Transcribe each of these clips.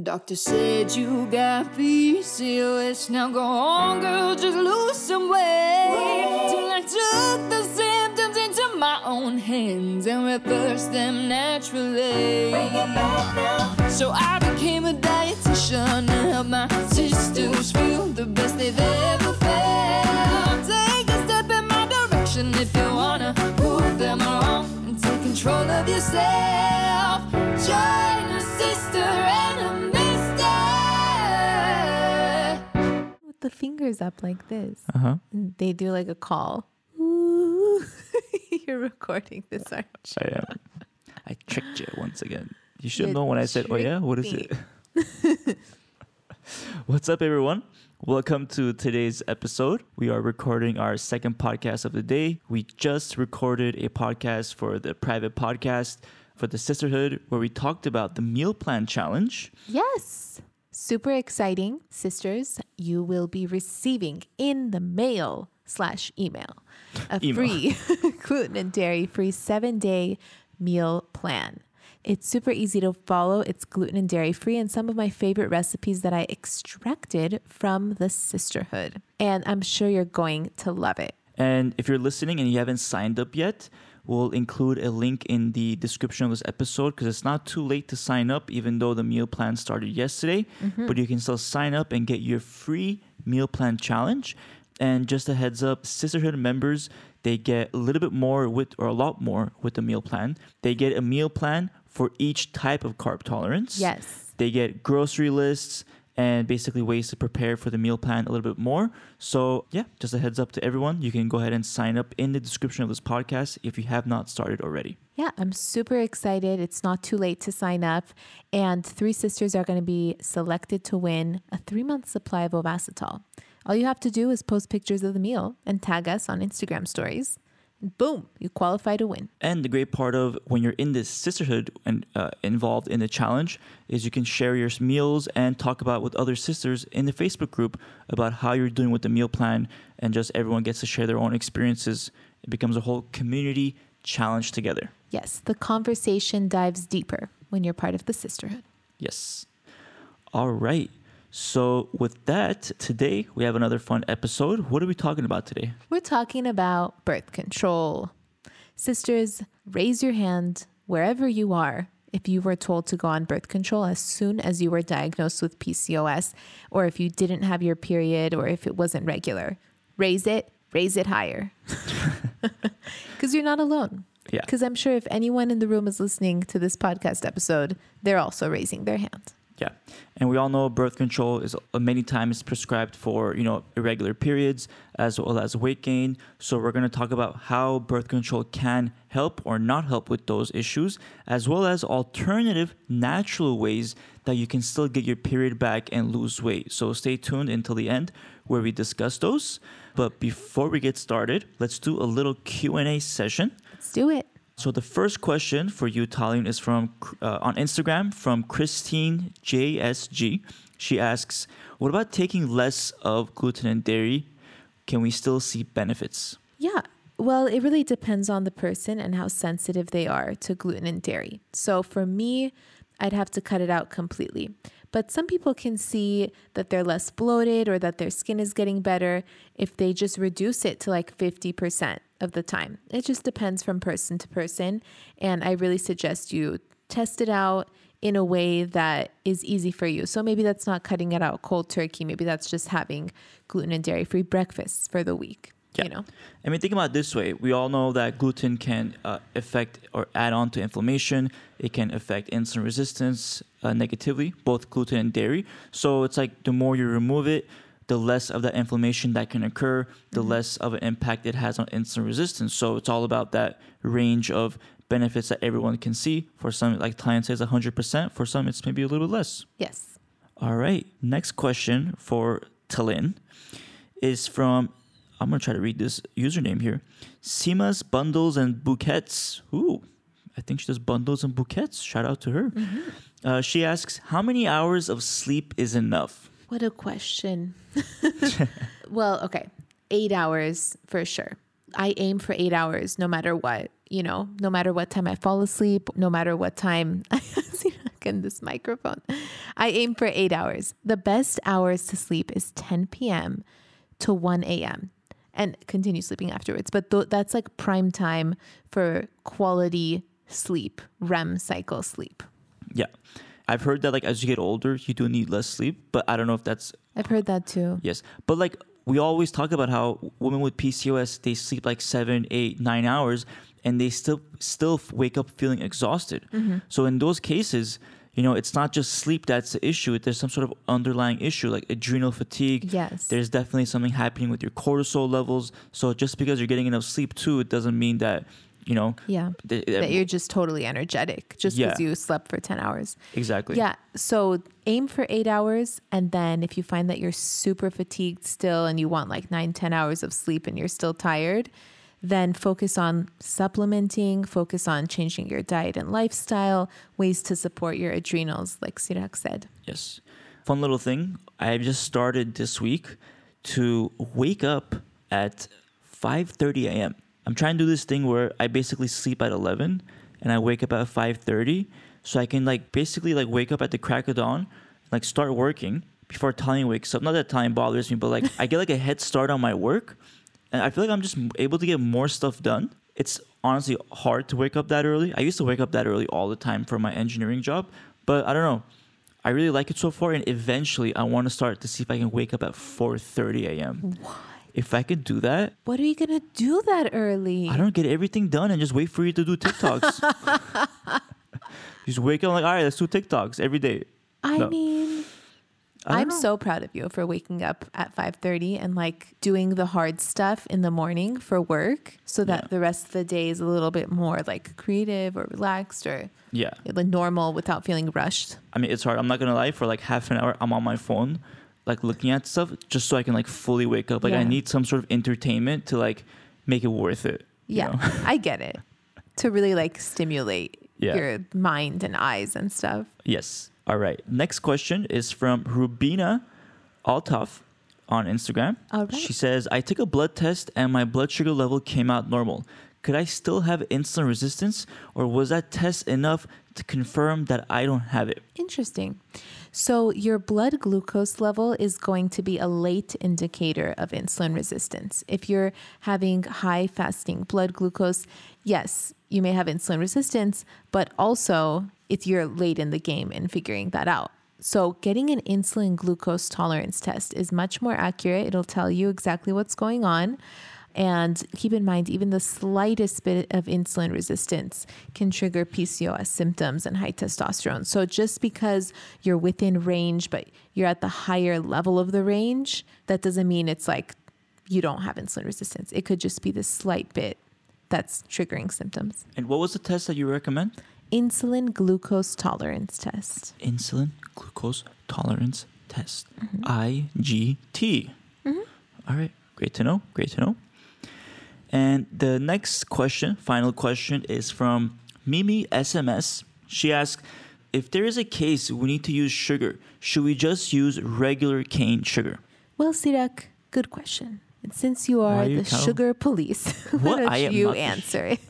Doctor said you got PCOS. Now go on, girl, just lose some weight. Till I took the symptoms into my own hands and reversed them naturally. So I became a dietitian to help my sisters feel the best they've ever felt. Take a step in my direction if you wanna prove them wrong and take control of yourself. The fingers up like this. Uh huh. They do like a call. Ooh. You're recording this, aren't you? I am. I tricked you once again. You should You know when I said, "Oh yeah, what is tricked it?" What's up, everyone? Welcome to today's episode. We are recording our second podcast of the day. We just recorded a podcast for the private podcast for the Cysterhood where we talked about the meal plan challenge. Yes. Super exciting. Sisters, you will be receiving in the mail slash email a Email. free gluten and dairy free seven day meal plan. It's super easy to follow. It's gluten and dairy free, and some of my favorite recipes that I extracted from the Cysterhood. And I'm sure you're going to love it. And if you're listening and you haven't signed up yet, we'll include a link in the description of this episode because it's not too late to sign up, even though the meal plan started yesterday. Mm-hmm. But you can still sign up and get your free meal plan challenge. And just a heads up, Cysterhood members, they get a little bit more with, or a lot more with the meal plan. They get a meal plan for each type of carb tolerance. Yes. They get grocery lists and basically ways to prepare for the meal plan a little bit more. So, yeah, just a heads up to everyone. You can go ahead and sign up in the description of this podcast if you have not started already. Yeah, I'm super excited. It's not too late to sign up. And three sisters are going to be selected to win a three month supply of Ovasitol. All you have to do is post pictures of the meal and tag us on Instagram stories. Boom, you qualify to win. And the great part of when you're in this Cysterhood and uh, involved in the challenge is you can share your meals and talk about with other sisters in the Facebook group about how you're doing with the meal plan, and just everyone gets to share their own experiences. It becomes a whole community challenge together. Yes, the conversation dives deeper when you're part of the Cysterhood. Yes. All right. So, with that, today we have another fun episode. What are we talking about today? We're talking about birth control. Sisters, raise your hand wherever you are if you were told to go on birth control as soon as you were diagnosed with PCOS, or if you didn't have your period, or if it wasn't regular. Raise it, raise it higher. Because you're not alone. Yeah. Because I'm sure if anyone in the room is listening to this podcast episode, they're also raising their hand. Yeah. And we all know birth control is uh, many times prescribed for, you know, irregular periods as well as weight gain. So we're going to talk about how birth control can help or not help with those issues, as well as alternative natural ways that you can still get your period back and lose weight. So stay tuned until the end where we discuss those. But before we get started, let's do a little Q&A session. Let's do it. So the first question for you, Tallene, is from uh, on Instagram from Christine JSG. She asks, "What about taking less of gluten and dairy? Can we still see benefits?" Yeah. Well, it really depends on the person and how sensitive they are to gluten and dairy. So for me, I'd have to cut it out completely. But some people can see that they're less bloated or that their skin is getting better if they just reduce it to like 50% of the time. It just depends from person to person. And I really suggest you test it out in a way that is easy for you. So maybe that's not cutting it out cold turkey. Maybe that's just having gluten and dairy free breakfasts for the week. You know? I mean, think about it this way. We all know that gluten can uh, affect or add on to inflammation. It can affect insulin resistance uh, negatively, both gluten and dairy. So it's like the more you remove it, the less of that inflammation that can occur, the less of an impact it has on insulin resistance. So it's all about that range of benefits that everyone can see. For some, like Tyan says, 100%. For some, it's maybe a little bit less. Yes. All right. Next question for Tallene is from, I'm going to try to read this username here Sima's Bundles and Bouquets. Ooh, I think she does bundles and bouquets. Shout out to her. Uh, she asks, How many hours of sleep is enough? What a question. well, okay. Eight hours for sure. I aim for eight hours no matter what, you know, no matter what time I fall asleep, no matter what time. talk in this microphone. I aim for eight hours. The best hours to sleep is 10 p.m. to 1 a.m. and continue sleeping afterwards. But th- that's like prime time for quality sleep, REM cycle sleep. Yeah. I've heard that like as you get older, you do need less sleep, but I don't know if that's I've heard that too. yes. But like we always talk about how women with PCOS they sleep like seven, eight, nine hours, and they still still wake up feeling exhausted. Mm-hmm. So in those cases, you know, it's not just sleep that's the issue. There's some sort of underlying issue like adrenal fatigue. Yes. There's definitely something happening with your cortisol levels. So just because you're getting enough sleep too, it doesn't mean that you know. Yeah. th- That you're just totally energetic just because Yeah. you slept for 10 hours. exactly. Yeah. So aim for eight hours. And then if you find that you're super fatigued still and you want like nine ten hours of sleep and you're still tired, then focus on supplementing, focus on changing your diet and lifestyle, ways to support your adrenals, like Sirak said. Yes. Fun little thing. I just started this week to wake up at 5:30 a.m. I'm trying to do this thing where I basically sleep at 11 and I wake up at 5:30 so I can like basically like wake up at the crack of dawn, like start working before Tanya wakes up. Not that time bothers me, but like I get like a head start on my work and I feel like I'm just able to get more stuff done. It's honestly hard to wake up that early. I used to wake up that early all the time for my engineering job, but I don't know. I really like it so far, and eventually I want to start to see if I can wake up at 4:30 a.m. If I could do that, What are you going to do that early? I don't get everything done and just wait for you to do TikToks. just wake up like, all right, let's do TikToks every day. I No. mean, I I'm know. so proud of you for waking up at 5:30 and like doing the hard stuff in the morning for work so that Yeah. the rest of the day is a little bit more like creative or relaxed or yeah. like normal without feeling rushed. I mean, it's hard. I'm not gonna lie. For like half an hour, I'm on my phone, like looking at stuff, just so I can like fully wake up. Like I need some sort of entertainment to like make it worth it. you Yeah, know? I get it. To really like stimulate Yeah. your mind and eyes and stuff. Yes. All right. Next question is from Rubina Altaf on Instagram. All right. She says, I took a blood test and my blood sugar level came out normal. Could I still have insulin resistance or was that test enough to confirm that I don't have it? Interesting. So, your blood glucose level is going to be a late indicator of insulin resistance. If you're having high fasting blood glucose, yes, you may have insulin resistance, but also if you're late in the game in figuring that out. So, getting an insulin glucose tolerance test is much more accurate. It'll tell you exactly what's going on. And keep in mind, even the slightest bit of insulin resistance can trigger PCOS symptoms and high testosterone. So just because you're within range, but you're at the higher level of the range, that doesn't mean it's like you don't have insulin resistance. It could just be this slight bit that's triggering symptoms. And what was the test that you recommend? Insulin glucose tolerance test. Insulin glucose tolerance test. Mm-hmm. IGT. Mm-hmm. All right. Great to know. Great to know. And the next question, final question, is from Mimi SMS. She asks If there is a case we need to use sugar, should we just use regular cane sugar? Well, Sirak, good question. And since you are are you the count- sugar police, What? why don't I you answer it?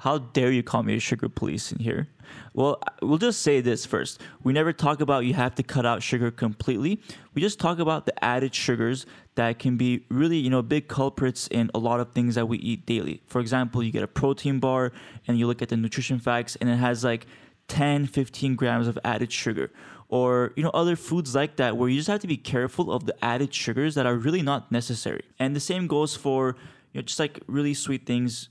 How dare you call me a sugar police in here? Well, we'll just say this first. We never talk about you have to cut out sugar completely. We just talk about the added sugars that can be really, you know, big culprits in a lot of things that we eat daily. For example, you get a protein bar and you look at the nutrition facts and it has like 10, 15 grams of added sugar. Or, you know, other foods like that where you just have to be careful of the added sugars that are really not necessary. And the same goes for, you know, just like really sweet things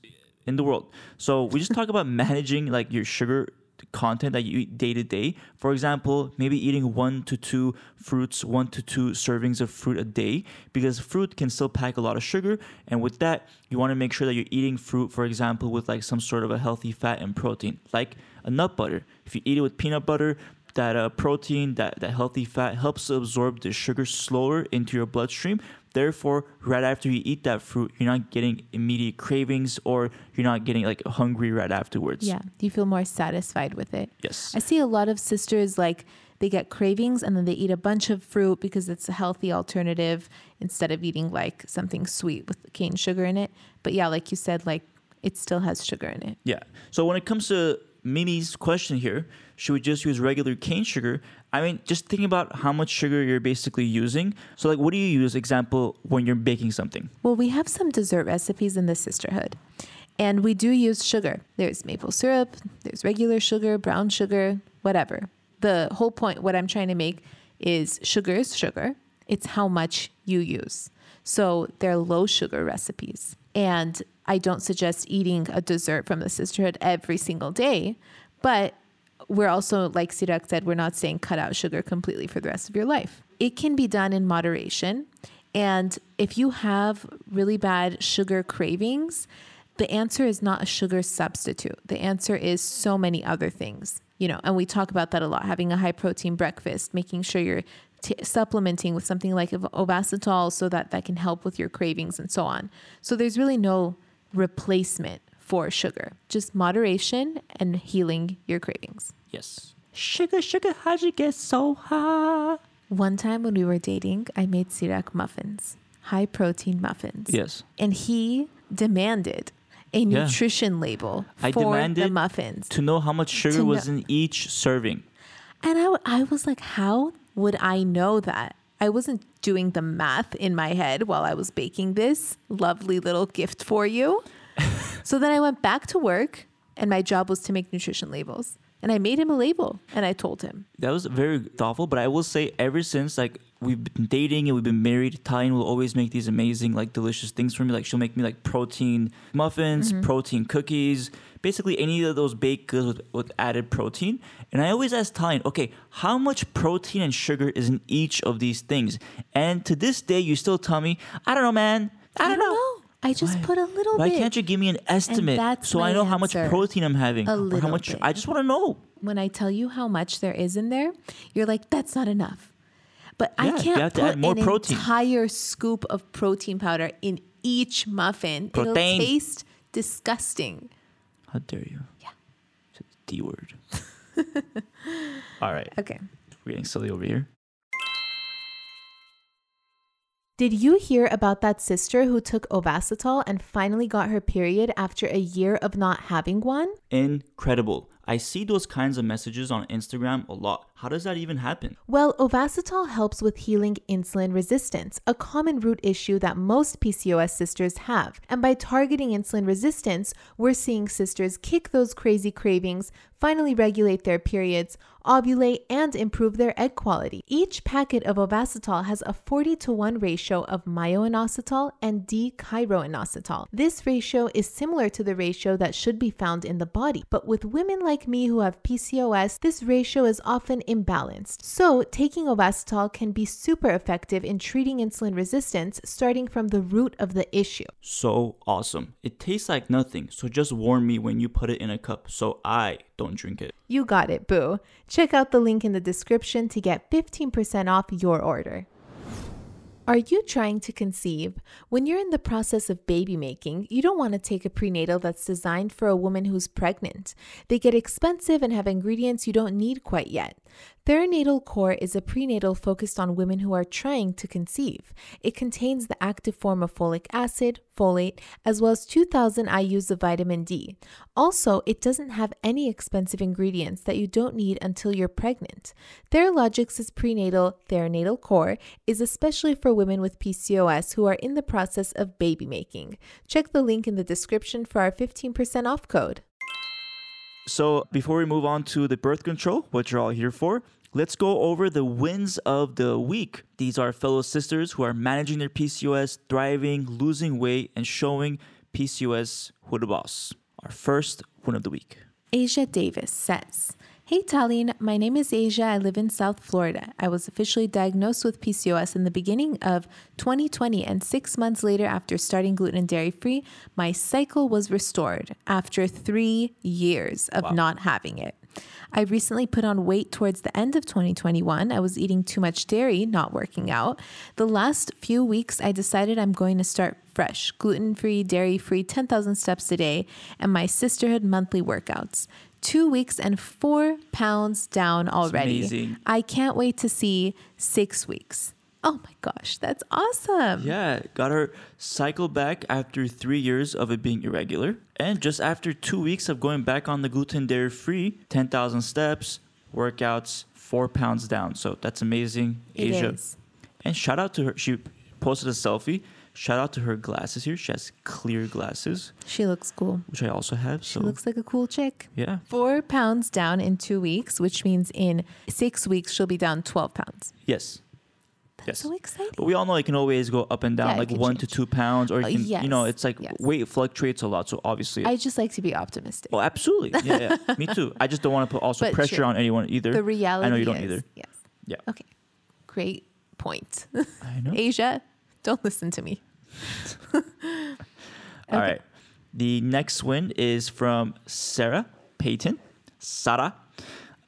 in the world. So we just talk about managing like your sugar content that you eat day to day. For example, maybe eating one to two fruits, one to two servings of fruit a day, because fruit can still pack a lot of sugar. And with that, you want to make sure that you're eating fruit, for example, with like some sort of a healthy fat and protein, like a nut butter. If you eat it with peanut butter, that uh, protein, that, that healthy fat helps absorb the sugar slower into your bloodstream. Therefore, right after you eat that fruit, you're not getting immediate cravings or you're not getting like hungry right afterwards. Yeah. Do you feel more satisfied with it? Yes. I see a lot of sisters like they get cravings and then they eat a bunch of fruit because it's a healthy alternative instead of eating like something sweet with cane sugar in it. But yeah, like you said, like it still has sugar in it. Yeah. So when it comes to Mimi's question here, should we just use regular cane sugar? I mean, just thinking about how much sugar you're basically using. So, like, what do you use, example, when you're baking something? Well, we have some dessert recipes in the Cysterhood, and we do use sugar. There's maple syrup, there's regular sugar, brown sugar, whatever. The whole point, what I'm trying to make is sugar is sugar, it's how much you use. So, they're low sugar recipes. And I don't suggest eating a dessert from the Cysterhood every single day, but we're also, like Sirak said, we're not saying cut out sugar completely for the rest of your life. It can be done in moderation. And if you have really bad sugar cravings, the answer is not a sugar substitute. The answer is so many other things, you know, and we talk about that a lot having a high protein breakfast, making sure you're t- supplementing with something like Ovasitol so that that can help with your cravings and so on. So there's really no replacement for sugar, just moderation and healing your cravings. Yes. Sugar, sugar, how'd you get so high? One time when we were dating, I made Sirak muffins, high protein muffins. Yes. And he demanded a Yeah. nutrition label I for the demanded muffins. To know how much sugar was know- in each serving. And I, I was like, how would I know that? I wasn't doing the math in my head while I was baking this lovely little gift for you. so then I went back to work, and my job was to make nutrition labels. And I made him a label, and I told him. That was very thoughtful, but I will say ever since like we've been dating and we've been married, Tyne will always make these amazing like delicious things for me. Like she'll make me like protein muffins, mm-hmm. protein cookies, basically any of those baked goods with, with added protein. And I always ask Tyne, okay, how much protein and sugar is in each of these things? And to this day, you still tell me, I don't know, man. I don't, know. I just Why? put a little bit Why bit. can't you give me an estimate that's so I my know how much protein I'm having? A or how little much bit. I just want to know. when I tell you how much there is in there, you're like, that's not enough. But Yeah, I can't have to put add more an protein. entire scoop of protein powder in each muffin. Protein. It'll taste disgusting. How dare you? Yeah. It's a D word. All right. Okay. We're getting silly over here. Did you hear about that sister who took Ovasitol and finally got her period after a year of not having one? Incredible. I see those kinds of messages on Instagram a lot. How does that even happen? Well, Ovasitol helps with healing insulin resistance, a common root issue that most PCOS sisters have. And by targeting insulin resistance, we're seeing sisters kick those crazy cravings, finally regulate their periods, ovulate, and improve their egg quality. Each packet of Ovasitol has a 40 to 1 ratio of myoinositol and D-chiroinositol. This ratio is similar to the ratio that should be found in the body, but with women like me who have PCOS, this ratio is often imbalanced. So, taking Ovasitol can be super effective in treating insulin resistance starting from the root of the issue. So awesome. It tastes like nothing, so just warn me when you put it in a cup so I don't drink it. You got it, boo. Check out the link in the description to get 15% off your order. Are you trying to conceive? When you're in the process of baby making, you don't want to take a prenatal that's designed for a woman who's pregnant. They get expensive and have ingredients you don't need quite yet. Theranatal Core is a prenatal focused on women who are trying to conceive. It contains the active form of folic acid, folate, as well as 2000 IUs of vitamin D. Also, it doesn't have any expensive ingredients that you don't need until you're pregnant. Theralogix' prenatal Theranatal Core is especially for women with PCOS who are in the process of baby making. Check the link in the description for our 15% off code. So before we move on to the birth control, what you're all here for, let's go over the wins of the week. These are fellow sisters who are managing their PCOS, thriving, losing weight, and showing PCOS who the boss. Our first win of the week. Asia Davis says, Hey Tallene, my name is Asia. I live in South Florida. I was officially diagnosed with PCOS in the beginning of 2020, and six months later, after starting gluten and dairy free, my cycle was restored after three years of not having it. I recently put on weight towards the end of 2021. I was eating too much dairy, not working out. The last few weeks, I decided I'm going to start fresh, gluten free, dairy free, 10,000 steps a day, and my Cysterhood monthly workouts. Two weeks and four pounds down already. amazing. I can't wait to see six weeks. Oh my gosh, that's awesome. Yeah, got her cycle back after three years of it being irregular. And just after two weeks of going back on the gluten dairy free, 10,000 steps, workouts, four pounds down. So that's amazing. Asia. is. And shout out to her. She posted a selfie. Shout out to her glasses here. She has clear glasses, She looks cool. which I also have. She So looks like a cool chick. yeah. Four pounds down in two weeks, which means in six weeks she'll be down 12 pounds. Yes. That's Yes. so exciting. But we all know it can always go up and down, Yeah, like one to two pounds, or it Uh, can, you know, it's like yes. weight fluctuates a lot. So obviously, I just like to be optimistic. oh, absolutely, yeah, yeah, me too. I just don't want to put also But pressure true. on anyone either. the reality I know you don't is, either. Yes. Yeah. Okay. Great point. I know. Asia, don't listen to me. All right. The next win is from Sarah Payton. Sarah.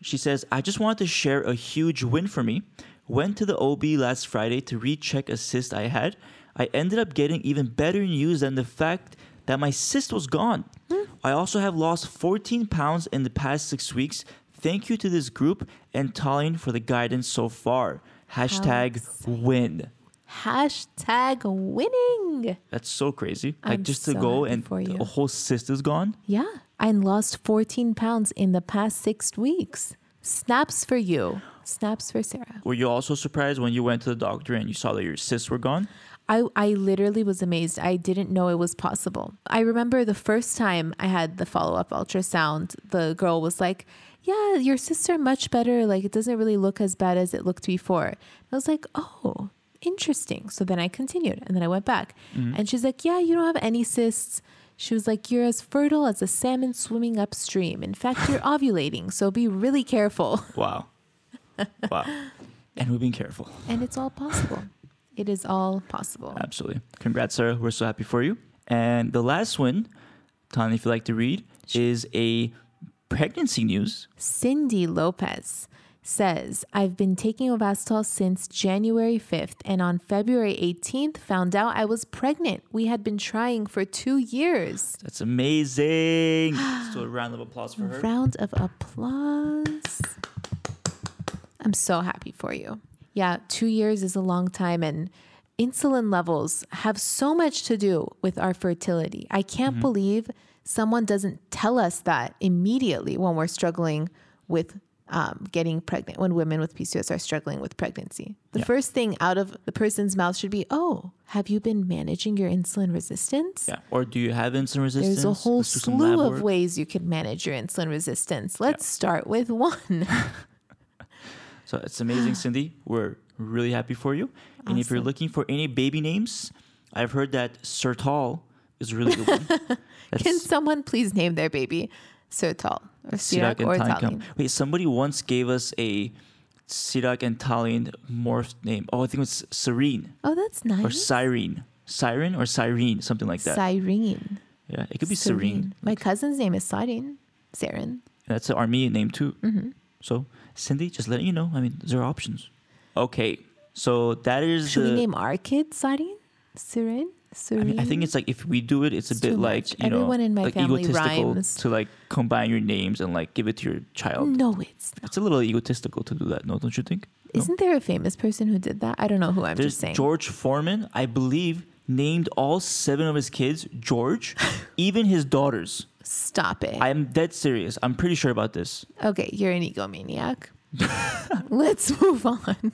She says, I just wanted to share a huge win for me. Went to the OB last Friday to recheck a cyst I had. I ended up getting even better news than the fact that my cyst was gone. Hmm. I also have lost 14 pounds in the past six weeks. Thank you to this group and Tallene for the guidance so far. Hashtag win. Hashtag winning. That's so crazy. Like I'm just to go and the whole sister's gone. Yeah. I lost 14 pounds in the past six weeks. Snaps for you. Snaps for Sarah. Were you also surprised when you went to the doctor and you saw that your cysts were gone? I, I literally was amazed. I didn't know it was possible. I remember the first time I had the follow up ultrasound, the girl was like, Yeah, your cysts are much better. Like, it doesn't really look as bad as it looked before. I was like, Oh, interesting. So then I continued and then I went back. Mm-hmm. And she's like, Yeah, you don't have any cysts. She was like, You're as fertile as a salmon swimming upstream. In fact, you're ovulating. So be really careful. Wow. wow. And we've been careful. And it's all possible. It is all possible. Absolutely. Congrats, Sarah. We're so happy for you. And the last one, Tanya, if you like to read, is a pregnancy news. Cindy Lopez says, I've been taking Ovasitol since January 5th, and on February 18th, found out I was pregnant. We had been trying for two years. That's amazing. so a round of applause for her. Round of applause. I'm so happy for you. Yeah, two years is a long time, and insulin levels have so much to do with our fertility. I can't Mm-hmm. believe someone doesn't tell us that immediately when we're struggling with um, getting pregnant, when women with PCOS are struggling with pregnancy. The Yeah. first thing out of the person's mouth should be, Oh, have you been managing your insulin resistance? Yeah. Or do you have insulin resistance? There's a whole Let's do some lab slew of work. ways you can manage your insulin resistance. Let's start with one. So it's amazing, Cindy. We're really happy for you. And if you're looking for any baby names, I've heard that Sertal is a really good one. Can someone please name their baby Sertal or or Tallinn? Wait, somebody once gave us a Sirak and Tallene morphed name. Oh, I think it was Serene Oh, that's nice. or Cyrene. Siren or Cyrene, something like that. Cyrene. yeah, it could be Serene. My cousin's name is Cyrene. Saren. That's an Armenian name too. Mm-hmm. So, Cindy, just letting you know. I mean, there are options. Okay, so that is. Should we uh, name our kid Cyrene? Cyrene? I, mean, I think it's like if we do it, it's a It's bit like much. you know, Everyone in my like family egotistical rhymes. to like combine your names and like give it to your child. No, it's not. It's a little egotistical to do that. No, don't you think? No? Isn't there a famous person who did that? I don't know who I'm There's just saying. George Foreman, I believe, named all seven of his kids George, even his daughters. Stop it. I am dead serious. I'm pretty sure about this. okay, you're an egomaniac. Let's move on.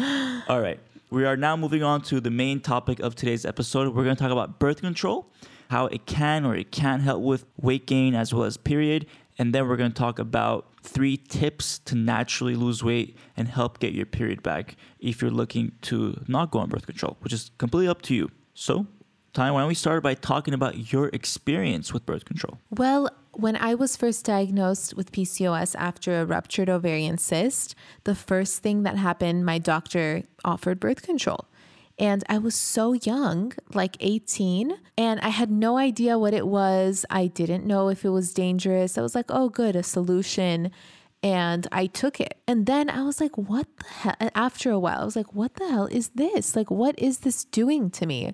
All right. We are now moving on to the main topic of today's episode. We're going to talk about birth control, how it can or it can't help with weight gain as well as period. And then we're going to talk about three tips to naturally lose weight and help get your period back if you're looking to not go on birth control, which is completely up to you. So, Tanya, why don't we start by talking about your experience with birth control? Well, when I was first diagnosed with PCOS after a ruptured ovarian cyst, the first thing that happened, my doctor offered birth control. And I was so young, like 18, and I had no idea what it was. I didn't know if it was dangerous. I was like, oh, good, a solution. And I took it. And then I was like, what the hell? After a while, I was like, what the hell is this? Like, what is this doing to me?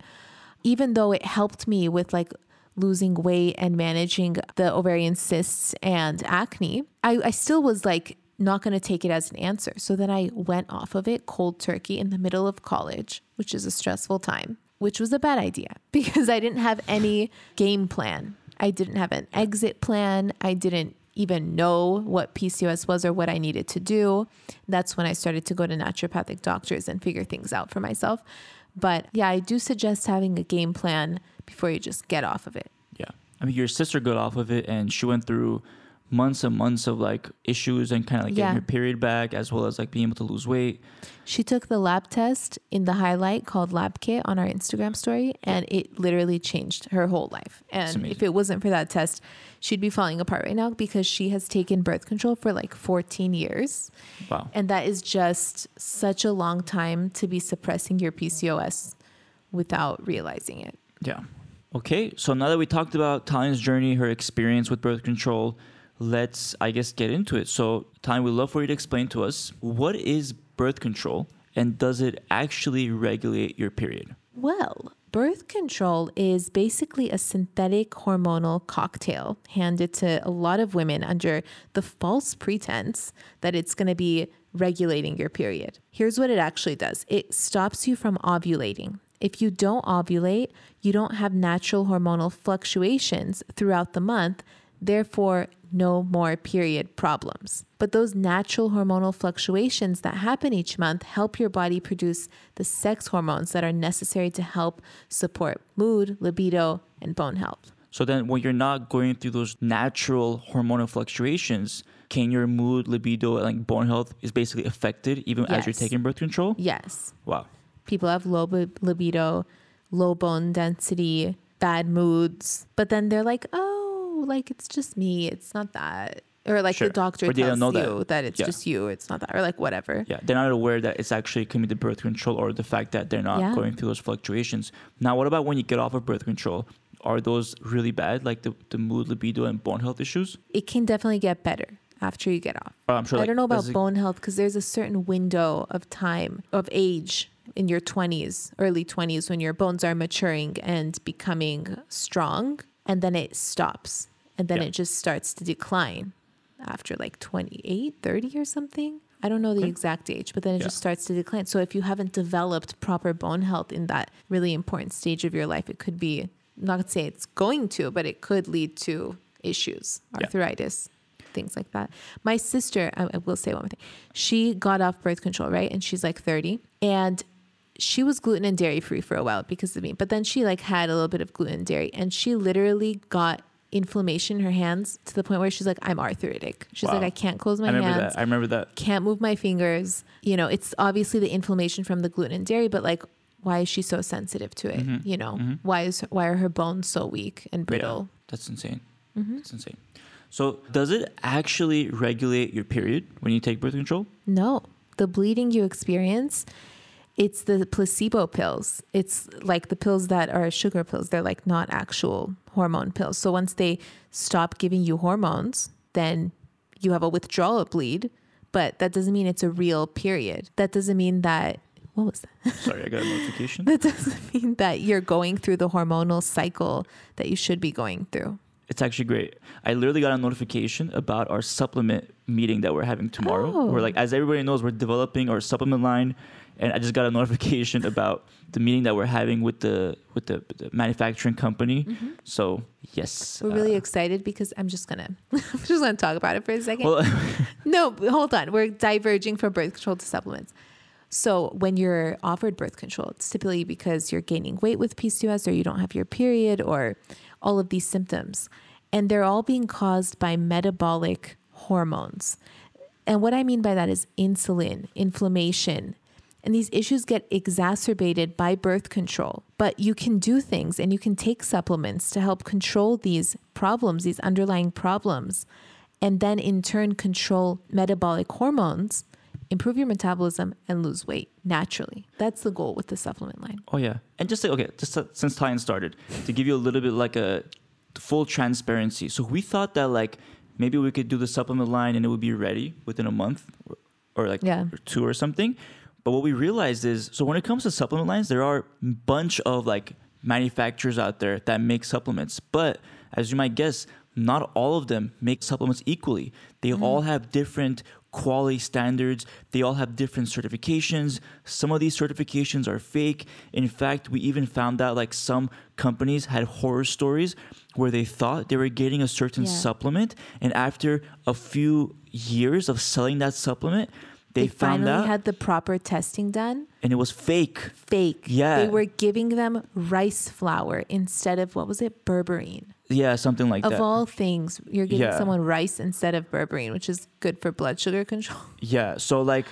even though it helped me with like losing weight and managing the ovarian cysts and acne, I, I still was like not going to take it as an answer. So then I went off of it cold turkey in the middle of college, which is a stressful time, which was a bad idea because I didn't have any game plan. I didn't have an exit plan. I didn't even know what PCOS was or what I needed to do. That's when I started to go to naturopathic doctors and figure things out for myself. But yeah, I do suggest having a game plan before you just get off of it. Yeah. I mean, your sister got off of it and she went through months and months of like issues and kind of like Yeah. getting her period back as well as like being able to lose weight. She took the lab test in the highlight called Lab Kit on our Instagram story, and it literally changed her whole life. And if it wasn't for that test, she'd be falling apart right now because she has taken birth control for like 14 years. Wow. And that is just such a long time to be suppressing your PCOS without realizing it. Yeah. Okay. So now that we talked about Talia's journey, her experience with birth control, let's, I guess, get into it. So, Talia, we'd love for you to explain to us what is birth control and does it actually regulate your period? Well, birth control is basically a synthetic hormonal cocktail handed to a lot of women under the false pretense that it's going to be regulating your period. Here's what it actually does it stops you from ovulating. If you don't ovulate, you don't have natural hormonal fluctuations throughout the month, therefore, no more period problems. But those natural hormonal fluctuations that happen each month help your body produce the sex hormones that are necessary to help support mood, libido, and bone health. So then when you're not going through those natural hormonal fluctuations, can your mood, libido, and like bone health is basically affected even as you're taking birth control? Yes, Wow. People have low bi- libido, low bone density, bad moods, but then they're like, oh, like it's just me. It's not that. Or like Sure. the doctor Or tells don't know you that. that, it's Yeah. just you. It's not that. Or like whatever. Yeah, they're not aware that it's actually could be the birth control or the fact that they're not Yeah. going through those fluctuations. Now, what about when you get off of birth control? Are those really bad, like the, the mood, libido, and bone health issues? It can definitely get better after you get off. Oh, I'm sure. I don't know about bone health because there's a certain window of time of age in your 20s, early 20s, when your bones are maturing and becoming strong, and then it stops, and then Yeah. it just starts to decline after like 28, 30 or something. I don't know the exact age, but then it Yeah. just starts to decline. So if you haven't developed proper bone health in that really important stage of your life, it could be I'm not gonna say it's going to, but it could lead to issues, Yeah. arthritis, things like that. My sister, I, I will say one more thing. She got off birth control, right? And she's like 30. And she was gluten and dairy free for a while because of me. But then she like had a little bit of gluten and dairy and she literally got inflammation in her hands to the point where she's like, I'm arthritic. She's Wow. like, I can't close my I remember hands that. I remember that. can't move my fingers. You know, it's obviously the inflammation from the gluten and dairy, but like, why is she so sensitive to it? You know, why is why are her bones so weak and brittle? Yeah, that's insane. Mm-hmm. That's insane. So, does it actually regulate your period when you take birth control? No, the bleeding you experience, it's the placebo pills. It's like the pills that are sugar pills. They're like not actual hormone pills. So once they stop giving you hormones, then you have a withdrawal bleed, but that doesn't mean it's a real period. That doesn't mean that what was that? Sorry, I got a notification. That doesn't mean that you're going through the hormonal cycle that you should be going through. It's actually great. I literally got a notification about our supplement meeting that we're having tomorrow. Oh. We're like, as everybody knows, we're developing our supplement line, and I just got a notification about the meeting that we're having with the with the, the manufacturing company. So yes, Mm-hmm. We're really uh, excited because I'm just gonna I'm just gonna talk about it for a second. well, no, hold on. We're diverging from birth control to supplements. So when you're offered birth control, it's typically because you're gaining weight with PCOS or you don't have your period or all of these symptoms. And they're all being caused by metabolic hormones. And what I mean by that is insulin, inflammation. And these issues get exacerbated by birth control. But you can do things and you can take supplements to help control these problems, these underlying problems, and then in turn control metabolic hormones, improve your metabolism, and lose weight naturally. That's the goal with the supplement line. oh yeah, and just say okay, just uh, since Tian started to give you a little bit like a full transparency. So we thought that like maybe we could do the supplement line and it would be ready within a month or, or like Yeah. or two or something. But what we realized is so when it comes to supplement lines, there are a bunch of like manufacturers out there that make supplements. But as you might guess, not all of them make supplements equally. They mm-hmm. all have different quality standards. They all have different certifications. Some of these certifications are fake. In fact, we even found out like some companies had horror stories where they thought they were getting a certain Yeah. supplement, and after a few years of selling that supplement, they, They, found finally out had the proper testing done. and it was fake. Fake. Yeah. They were giving them rice flour instead of what was it? Berberine. Yeah, something like Of that. Of all things, you're giving Yeah. someone rice instead of berberine, which is good for blood sugar control. Yeah. So like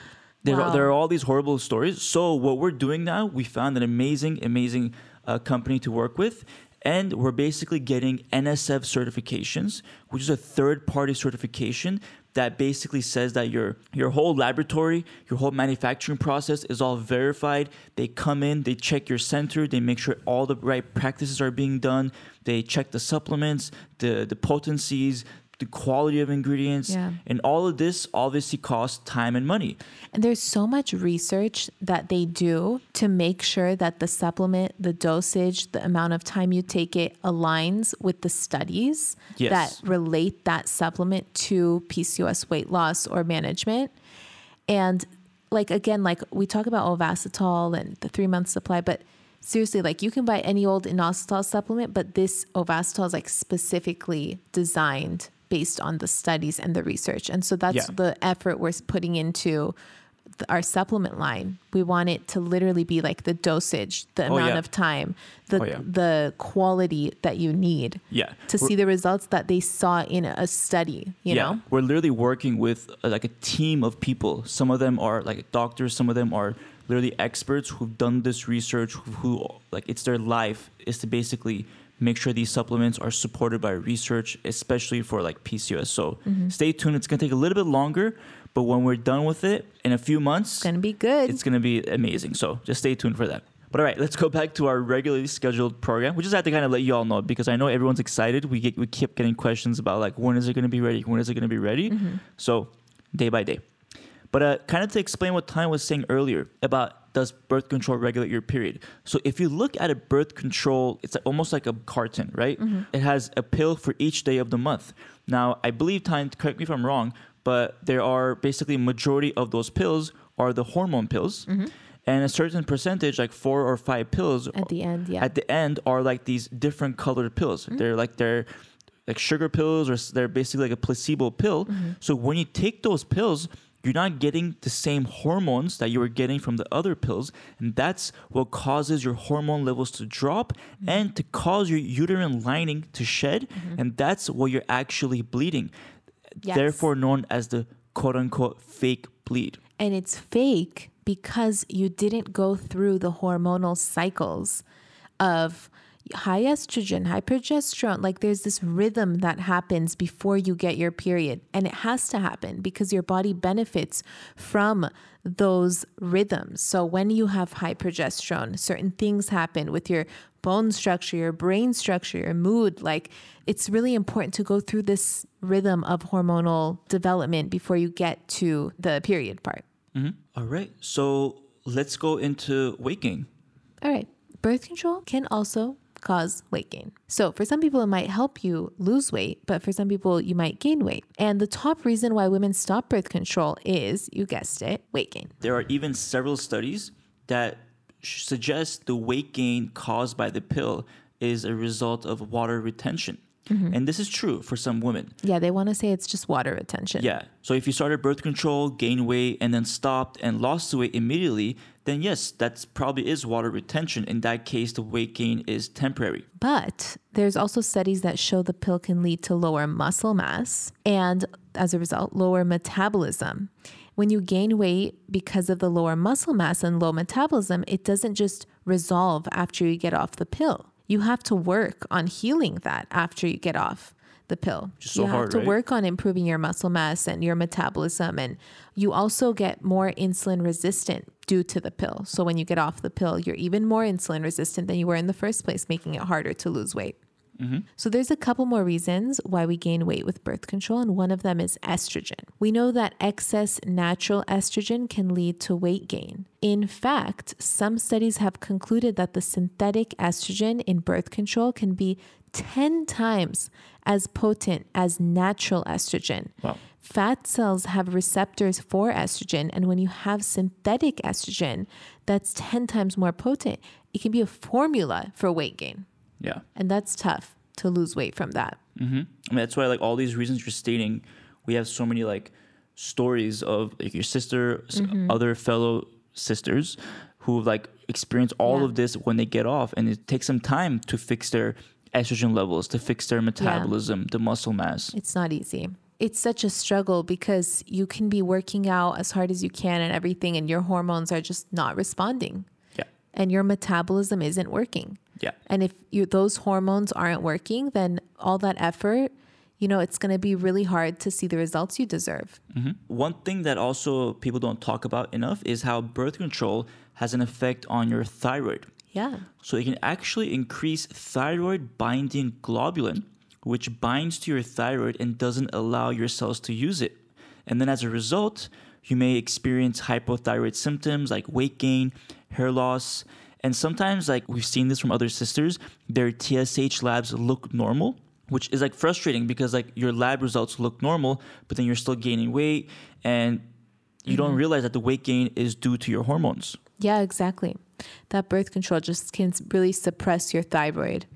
there, Wow. are, there are all these horrible stories. So what we're doing now, we found an amazing, amazing uh, company to work with. And we're basically getting NSF certifications, which is a third party certification that basically says that your your whole laboratory, your whole manufacturing process is all verified. They come in, they check your center, they make sure all the right practices are being done. They check the supplements, the the potencies, the quality of ingredients, Yeah. and all of this obviously costs time and money. And there's so much research that they do to make sure that the supplement, the dosage, the amount of time you take it aligns with the studies Yes. that relate that supplement to PCOS weight loss or management. And like again, like we talk about Ovasitol and the three month supply, but seriously, like you can buy any old inositol supplement, but this Ovasitol is like specifically designed based on the studies and the research. And so that's Yeah. the effort we're putting into our supplement line. We want it to literally be like the dosage, the Oh, amount yeah. of time, the Oh, yeah. the quality that you need Yeah. to We're- see the results that they saw in a study, you know? we're literally working with uh, like a team of people. Some of them are like doctors. Some of them are literally experts who've done this research. Who, who like it's their life is to basically make sure these supplements are supported by research, especially for like PCOS. So Mm-hmm. stay tuned. It's gonna take a little bit longer, but when we're done with it in a few months, It's gonna be good. it's going to be amazing. So just stay tuned for that. But all right, let's go back to our regularly scheduled program. We just had to kind of let you all know because I know everyone's excited. We get we keep getting questions about like when is it going to be ready? When is it going to be ready? So day by day. But uh, kind of to explain what Ty was saying earlier about does birth control regulate your period? So if you look at a birth control, it's almost like a carton, right? Mm-hmm. It has a pill for each day of the month. Now, I believe time, correct me if I'm wrong, but there are basically majority of those pills are the hormone pills. Mm-hmm. And a certain percentage, like four or five pills At the end, yeah. at the end are like these different colored pills. Mm-hmm. They're like they're like sugar pills or they're basically like a placebo pill. So when you take those pills, you're not getting the same hormones that you were getting from the other pills, and that's what causes your hormone levels to drop mm-hmm. and to cause your uterine lining to shed, mm-hmm. and that's what you're actually bleeding. Yes. Therefore known as the quote unquote fake bleed. and it's fake because you didn't go through the hormonal cycles of high estrogen, high progesterone. Like there's this rhythm that happens before you get your period. And it has to happen because your body benefits from those rhythms. So when you have high progesterone, certain things happen with your bone structure, your brain structure, your mood. Like it's really important to go through this rhythm of hormonal development before you get to the period part. Mm-hmm. All right, so let's go into weight gain. All right. Birth control can also cause weight gain. So, for some people, it might help you lose weight, but for some people, you might gain weight. And the top reason why women stop birth control is, you guessed it, weight gain. There are even several studies that suggest the weight gain caused by the pill is a result of water retention. Mm-hmm. And this is true for some women. Yeah, they want to say it's just water retention. Yeah. So if you started birth control, gained weight, and then stopped and lost the weight immediately, then yes, that's probably is water retention. In that case, the weight gain is temporary. But there's also studies that show the pill can lead to lower muscle mass and, as a result, lower metabolism. When you gain weight because of the lower muscle mass and low metabolism, it doesn't just resolve after you get off the pill. You have to work on healing that after you get off the pill. so you have hard, to right? work on improving your muscle mass and your metabolism. And you also get more insulin resistant due to the pill. So when you get off the pill, you're even more insulin resistant than you were in the first place, making it harder to lose weight. Mm-hmm. So there's a couple more reasons why we gain weight with birth control, and one of them is estrogen. We know that excess natural estrogen can lead to weight gain. In fact, some studies have concluded that the synthetic estrogen in birth control can be 10 times as potent as natural estrogen. Wow. Fat cells have receptors for estrogen. And when you have synthetic estrogen, that's 10 times more potent. It can be a formula for weight gain. Yeah. And that's tough to lose weight from that. Mm-hmm. I mean, that's why, like, all these reasons you're stating, we have so many, like, stories of like your sister, Mm-hmm. other fellow sisters who like experience all Yeah. of this when they get off, and it takes some time to fix their estrogen levels, to fix their metabolism, the muscle mass. It's not easy. It's such a struggle because you can be working out as hard as you can and everything, and your hormones are just not responding, Yeah, and your metabolism isn't working. Yeah. And if you, those hormones aren't working, then all that effort, you know, it's going to be really hard to see the results you deserve. Mm-hmm. One thing that also people don't talk about enough is how birth control has an effect on your thyroid. Yeah. So it can actually increase thyroid binding globulin, which binds to your thyroid and doesn't allow your cells to use it. And then as a result, you may experience hypothyroid symptoms like weight gain, hair loss, and sometimes like we've seen this from other sisters, their TSH labs look normal, which is like frustrating because like your lab results look normal, but then you're still gaining weight and you don't mm-hmm. realize that the weight gain is due to your hormones. Yeah, exactly. That birth control just can really suppress your thyroid.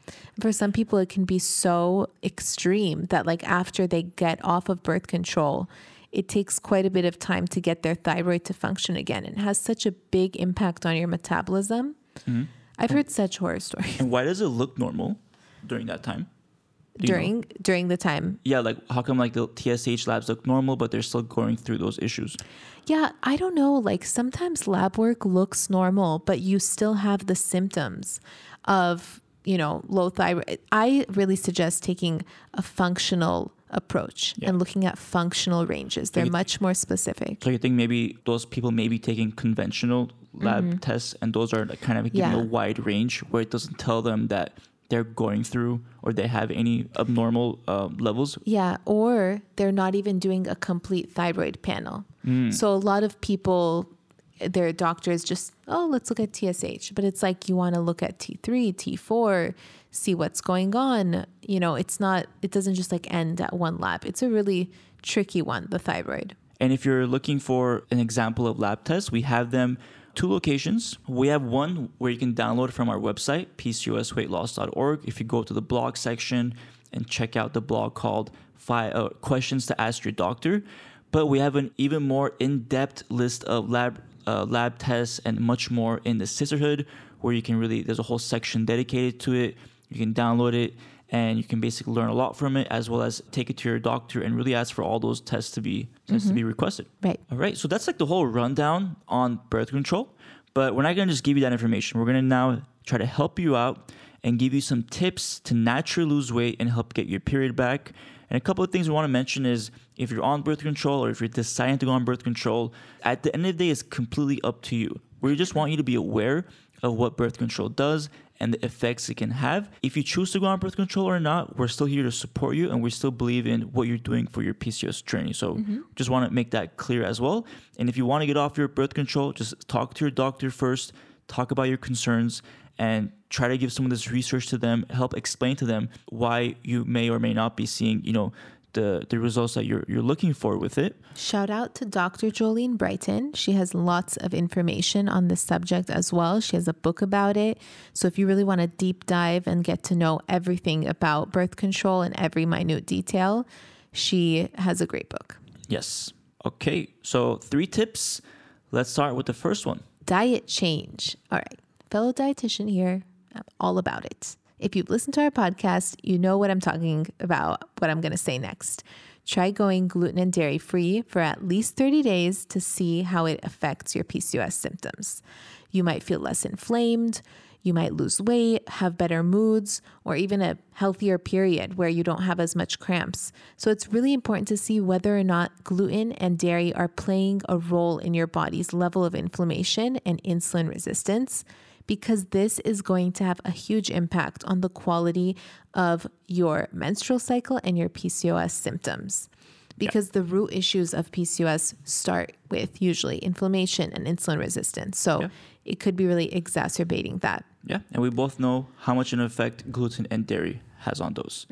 For some people, it can be so extreme that, like, after they get off of birth control, it takes quite a bit of time to get their thyroid to function again. It has such a big impact on your metabolism. Mm-hmm. I've heard such horror stories And why does it look normal during that time? You know? during during the time. Yeah, like how come like the TSH labs look normal, but they're still going through those issues? Yeah, I don't know. Like sometimes lab work looks normal, but you still have the symptoms of, you know, low thyroid. I really suggest taking a functional approach Yeah. and looking at functional ranges. They're you- much more specific. So you think maybe those people may be taking conventional lab tests, and those are like kind of giving Mm-hmm. Yeah. a wide range where it doesn't tell them that they're going through or they have any abnormal uh, levels. Yeah, or they're not even doing a complete thyroid panel. Mm. So a lot of people, their doctors just, oh, let's look at TSH. But it's like you want to look at T3, T4, see what's going on. You know, it's not, it doesn't just like end at one lab. It's a really tricky one, the thyroid. And if you're looking for an example of lab tests, we have them two locations. We have one where you can download from our website, pcosweightloss.org. If you go to the blog section and check out the blog called Five uh, Questions to Ask Your Doctor. But we have an even more in-depth list of lab uh, lab tests and much more in the Cysterhood, where you can really there's a whole section dedicated to it. You can download it and you can basically learn a lot from it, as well as take it to your doctor and really ask for all those tests to be tests to be mm-hmm. requested. Right. All right, so that's like the whole rundown on birth control. But we're not gonna just give you that information. We're gonna now try to help you out and give you some tips to naturally lose weight and help get your period back. And a couple of things we want to mention is if you're on birth control or if you're deciding to go on birth control, at the end of the day, it's completely up to you. We just want you to be aware of what birth control does and the effects it can have. If you choose to go on birth control or not, we're still here to support you and we still believe in what you're doing for your PCOS journey. So mm-hmm. just want to make that clear as well. And if you want to get off your birth control, just talk to your doctor first, talk about your concerns and try to give some of this research to them, help explain to them why you may or may not be seeing, you know, the the results that you're you're looking for with it. Shout out to Dr. Jolene Brighten. She has lots of information on this subject as well. She has a book about it. So if you really want to deep dive and get to know everything about birth control and every minute detail, she has a great book. Yes. Okay. So three tips. Let's start with the first one. Diet change. All right. Fellow dietitian here. I'm all about it. If you've listened to our podcast, you know what I'm talking about, what I'm going to say next. Try going gluten and dairy free for at least 30 days to see how it affects your PCOS symptoms. You might feel less inflamed, you might lose weight, have better moods, or even a healthier period where you don't have as much cramps. So it's really important to see whether or not gluten and dairy are playing a role in your body's level of inflammation and insulin resistance because this is going to have a huge impact on the quality of your menstrual cycle and your PCOS symptoms. Because the root issues of PCOS start with usually inflammation and insulin resistance. So it could be really exacerbating that. Yeah, and we both know how much an effect gluten and dairy has on those.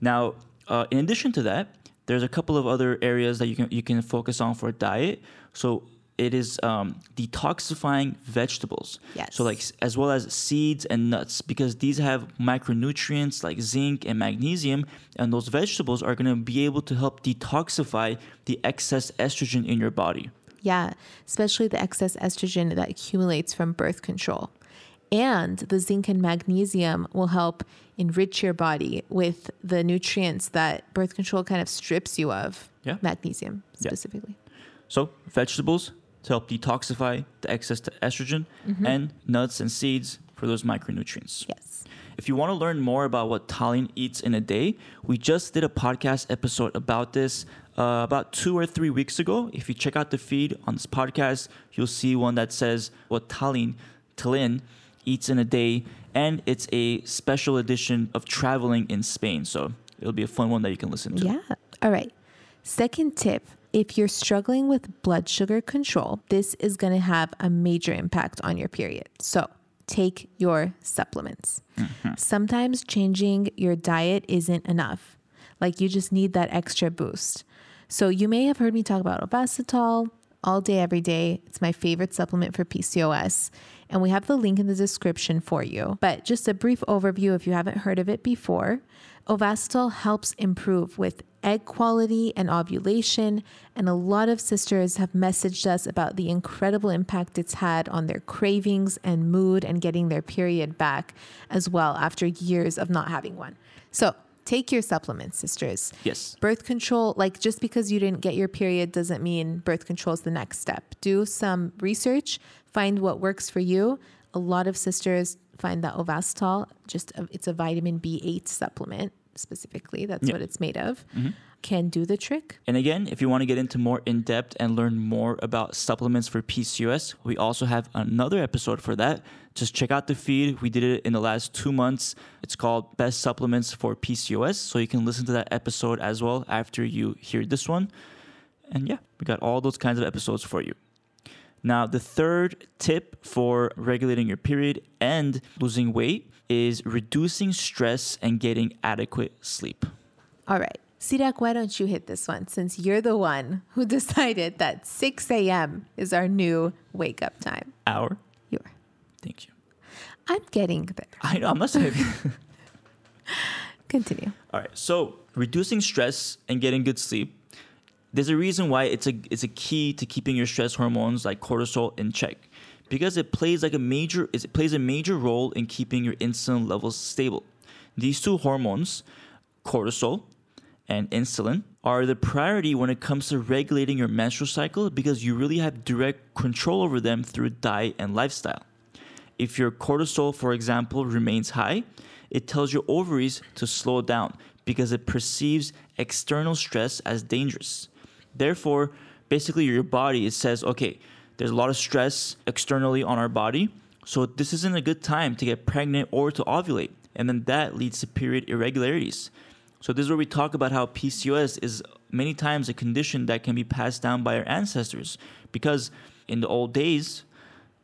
Now, uh, in addition to that, There's a couple of other areas that you can you can focus on for diet. So it is um, detoxifying vegetables. Yes. So like as well as seeds and nuts because these have micronutrients like zinc and magnesium, and those vegetables are going to be able to help detoxify the excess estrogen in your body. Yeah, especially the excess estrogen that accumulates from birth control. And the zinc and magnesium will help enrich your body with the nutrients that birth control kind of strips you of. Yeah. Magnesium Yeah. specifically. So vegetables to help detoxify the excess to estrogen, and nuts and seeds for those micronutrients. Yes. If you want to learn more about what Tallene eats in a day, we just did a podcast episode about this uh, about two or three weeks ago. If you check out the feed on this podcast, you'll see one that says what Tallene, Tallene eats in a day, and it's a special edition of traveling in Spain. So it'll be a fun one that you can listen to. Yeah. All right. Second tip if you're struggling with blood sugar control, this is going to have a major impact on your period. So take your supplements. Mm-hmm. Sometimes changing your diet isn't enough. Like you just need that extra boost. So you may have heard me talk about Ovasitol all day, every day. It's my favorite supplement for PCOS. And we have the link in the description for you. But just a brief overview if you haven't heard of it before. Ovasitol helps improve with egg quality and ovulation. And a lot of sisters have messaged us about the incredible impact it's had on their cravings and mood and getting their period back as well after years of not having one. So take your supplements, sisters. Yes. Birth control, like just because you didn't get your period doesn't mean birth control is the next step. Do some research, find what works for you. A lot of sisters find that Ovasitol, just a, it's a vitamin B8 supplement specifically. That's Yeah. what it's made of. Mm-hmm. Can do the trick. And again, if you want to get into more in depth and learn more about supplements for PCOS, we also have another episode for that. Just check out the feed. We did it in the last two months. It's called Best Supplements for PCOS. So you can listen to that episode as well after you hear this one. And yeah, we got all those kinds of episodes for you. Now, the third tip for regulating your period and losing weight is reducing stress and getting adequate sleep. All right. Sirak, why don't you hit this one since you're the one who decided that 6 a.m. is our new wake up time? Hour. Your. Thank you. I'm getting there. I know, I'm not saying. Continue. All right. So reducing stress and getting good sleep. There's a reason why it's a it's a key to keeping your stress hormones like cortisol in check, because it plays like a major it plays a major role in keeping your insulin levels stable. These two hormones, cortisol and insulin, are the priority when it comes to regulating your menstrual cycle because you really have direct control over them through diet and lifestyle. If your cortisol, for example, remains high, it tells your ovaries to slow down because it perceives external stress as dangerous. Therefore, basically, your body it says, okay, there's a lot of stress externally on our body, so this isn't a good time to get pregnant or to ovulate, and then that leads to period irregularities. So this is where we talk about how PCOS is many times a condition that can be passed down by our ancestors. Because in the old days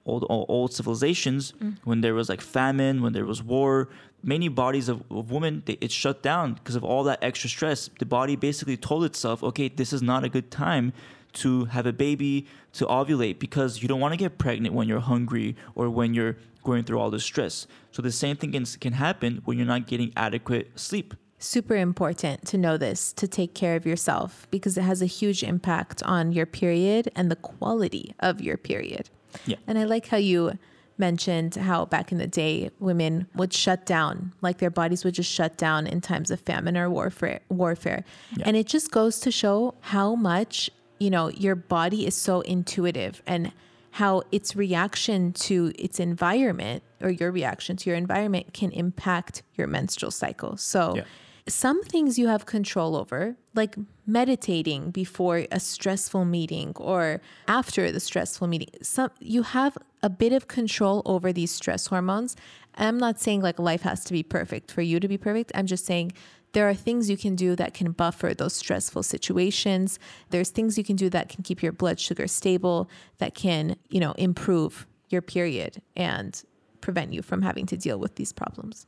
old old, old civilizations mm. when there was like famine when there was war many bodies of, of women they, it shut down because of all that extra stress the body basically told itself okay this is not a good time to have a baby to ovulate because you don't want to get pregnant when you're hungry or when you're going through all this stress so the same thing can, can happen when you're not getting adequate sleep Super important to know this to take care of yourself because it has a huge impact on your period and the quality of your period. Yeah. And I like how you mentioned how back in the day women would shut down, like their bodies would just shut down in times of famine or warfare warfare. Yeah. And it just goes to show how much, you know, your body is so intuitive and how its reaction to its environment or your reaction to your environment can impact your menstrual cycle. So Yeah. Some things you have control over, like meditating before a stressful meeting or after the stressful meeting. Some you have a bit of control over these stress hormones. I'm not saying like life has to be perfect for you to be perfect. I'm just saying there are things you can do that can buffer those stressful situations. There's things you can do that can keep your blood sugar stable, that can, you know, improve your period and prevent you from having to deal with these problems.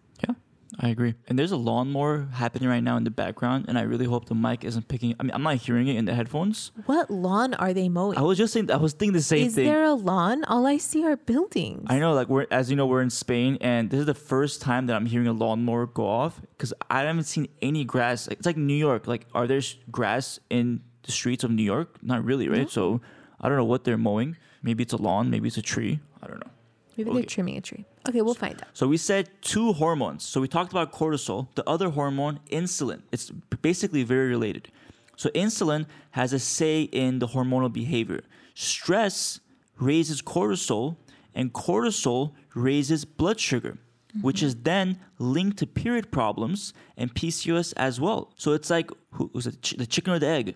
I agree. And there's a lawnmower happening right now in the background, and I really hope the mic isn't picking. I mean, I'm not hearing it in the headphones. What lawn are they mowing? I was just saying. I was thinking the same Is thing. Is there a lawn? All I see are buildings. I know, like we're as you know, we're in Spain, and this is the first time that I'm hearing a lawnmower go off because I haven't seen any grass. It's like New York. Like, are there grass in the streets of New York? Not really, right? So I don't know what they're mowing. Maybe it's a lawn. Maybe it's a tree. I don't know. Maybe Okay. they're trimming a tree. Okay, we'll find out. So we said two hormones. So we talked about cortisol. The other hormone, insulin. It's basically very related. So insulin has a say in the hormonal behavior. Stress raises cortisol, and cortisol raises blood sugar, which is mm-hmm. then linked to period problems and PCOS as well. So it's like who was it, the chicken or the egg?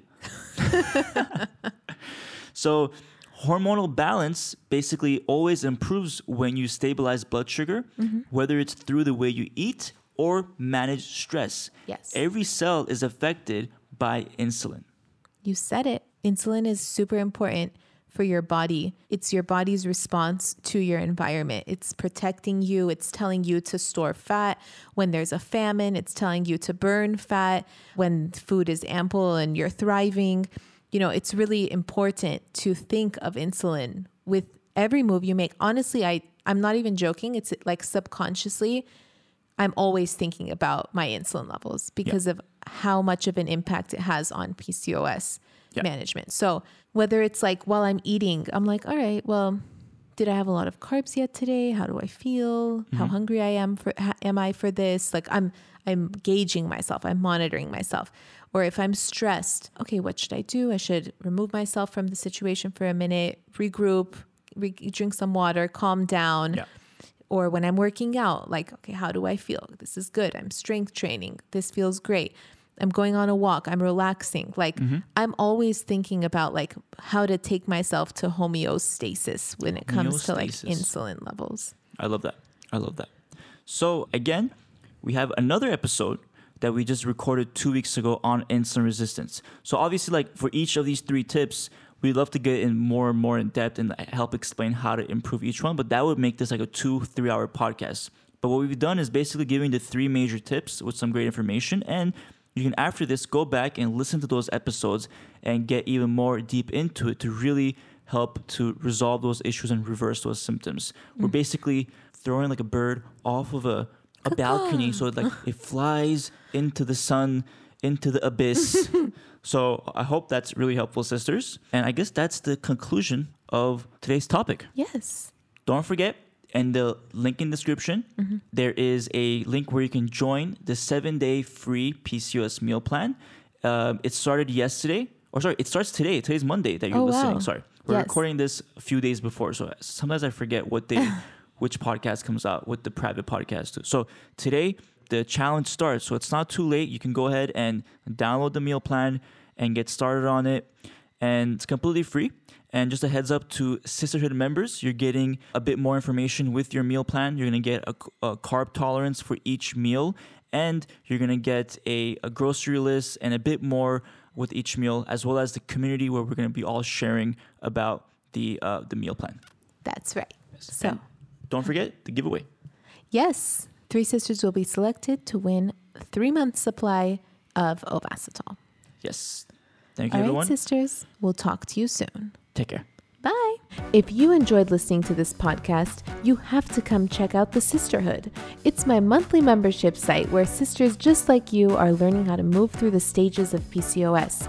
So hormonal balance basically always improves when you stabilize blood sugar, mm-hmm. whether it's through the way you eat or manage stress. Yes. Every cell is affected by insulin. You said it. Insulin is super important for your body. It's your body's response to your environment. It's protecting you. It's telling you to store fat when there's a famine. It's telling you to burn fat when food is ample and you're thriving. You know, it's really important to think of insulin with every move you make. Honestly, I I'm not even joking. It's like subconsciously I'm always thinking about my insulin levels because of how much of an impact it has on PCOS Yeah. management. So, whether it's like while I'm eating, I'm like, all right, well, did I have a lot of carbs yet today? How do I feel? How mm-hmm. hungry I am for am I for this? Like I'm I'm gauging myself. I'm monitoring myself. Or if I'm stressed, okay, what should I do? I should remove myself from the situation for a minute, regroup, re- drink some water, calm down Yeah. or when I'm working out, like, okay, how do I feel? This is good. I'm strength training. This feels great. I'm going on a walk. I'm relaxing. Like, mm-hmm. I'm always thinking about like how to take myself to homeostasis when it comes to like insulin levels. I love that. I love that. So again, we have another episode that we just recorded two weeks ago on insulin resistance. So obviously, like for each of these three tips, we'd love to get in more and more in depth and help explain how to improve each one. But that would make this like a two, three hour podcast. But what we've done is basically giving the three major tips with some great information. And you can after this go back and listen to those episodes and get even more deep into it to really help to resolve those issues and reverse those symptoms. We're mm. basically throwing like a bird off of a, a balcony so it like it flies into the sun, into the abyss. so I hope that's really helpful, sisters. And I guess that's the conclusion of today's topic. Yes. Don't forget, in the link in description, there is a link where you can join the seven day free PCOS meal plan. Um, it started yesterday, or sorry, it starts today. Today's Monday that you're Oh, listening. wow. Sorry, we're Yes. recording this a few days before, so sometimes I forget what day, which podcast comes out, with the private podcast. Do. So today the challenge starts. So it's not too late. You can go ahead and download the meal plan and get started on it, and it's completely free. And just a heads up to Cysterhood members, you're getting a bit more information with your meal plan. You're gonna get a, a carb tolerance for each meal, and you're gonna get a, a grocery list and a bit more with each meal, as well as the community where we're gonna be all sharing about the uh, the meal plan. That's right. So, And don't forget the giveaway. yes, three sisters will be selected to win three months supply of Ovasitol. Yes. Thank you, All right, everyone. sisters, we'll talk to you soon. Take care. Bye. If you enjoyed listening to this podcast, you have to come check out the Cysterhood. It's my monthly membership site where sisters just like you are learning how to move through the stages of PCOS.